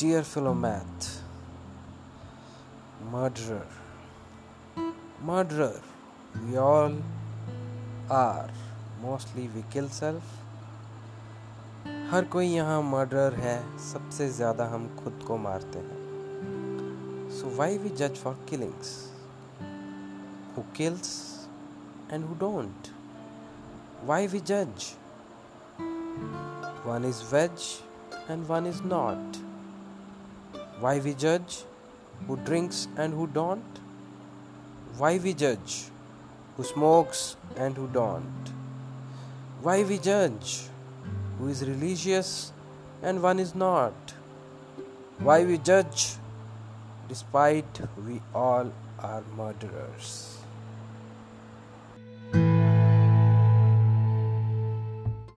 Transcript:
Dear Philomath, murderer, murderer, we all are. Mostly we kill self. हर कोई यहाँ murder है सबसे ज़्यादा हम खुद को मारते हैं। सो वाई वी जज for killings who kills and who don't why we जज one is veg and one is not Why we judge who drinks and who don't? Why we judge who smokes and who don't? Why we judge who is religious and one is not? Why we judge despite we all are murderers?